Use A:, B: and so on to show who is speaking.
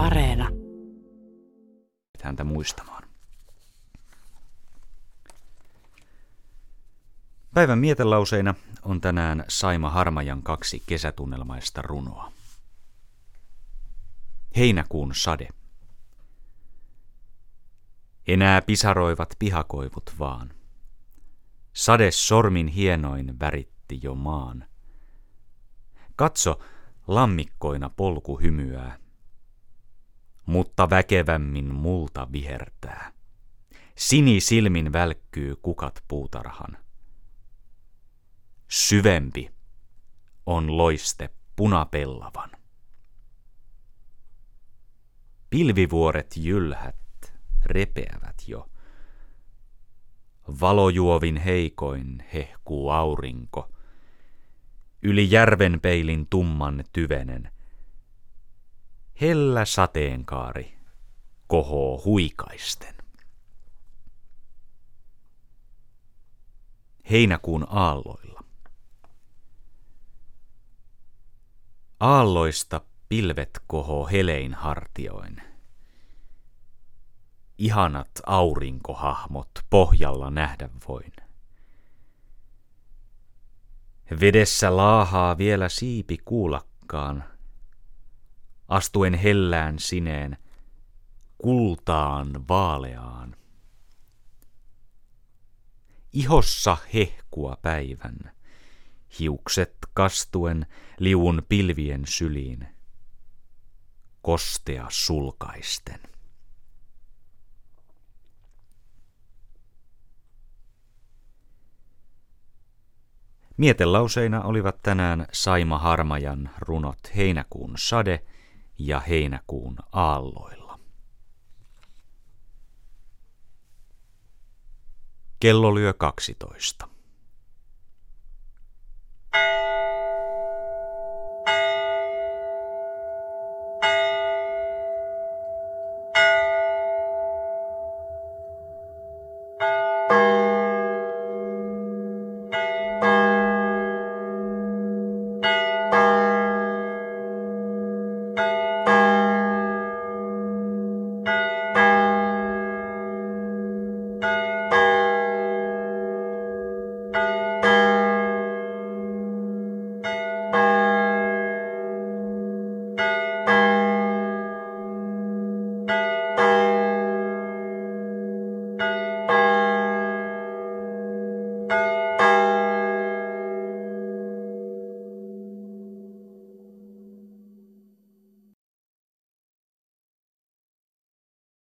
A: Areena.
B: Häntä muistamaan. Päivän mietelauseina on tänään Saima Harmajan kaksi kesätunnelmaista runoa. Heinäkuun sade. Enää pisaroivat pihakoivut vaan. Sade sormin hienoin väritti jo maan. Katso, lammikkoina polku hymyää, mutta väkevämmin multa vihertää. Sini silmin välkkyy kukat puutarhan. Syvempi on loiste punapellavan. Pilvivuoret jylhät repeävät jo. Valojuovin heikoin hehkuu aurinko. Yli järven peilin tumman tyvenen. Hellä sateenkaari kohoo huikaisten. Heinäkuun aalloilla. Aalloista pilvet kohoo helein hartioin. Ihanat aurinkohahmot pohjalla nähdä voin. Vedessä laahaa vielä siipi kuulakkaan, astuen hellään sineen, kultaan vaaleaan. Ihossa hehkua päivän, hiukset kastuen liun pilvien syliin, kostea sulkaisten. Mietelauseina olivat tänään Saima Harmajan runot Heinäkuun sade ja heinäkuun aalloilla. Kello lyö 12. thank you thank you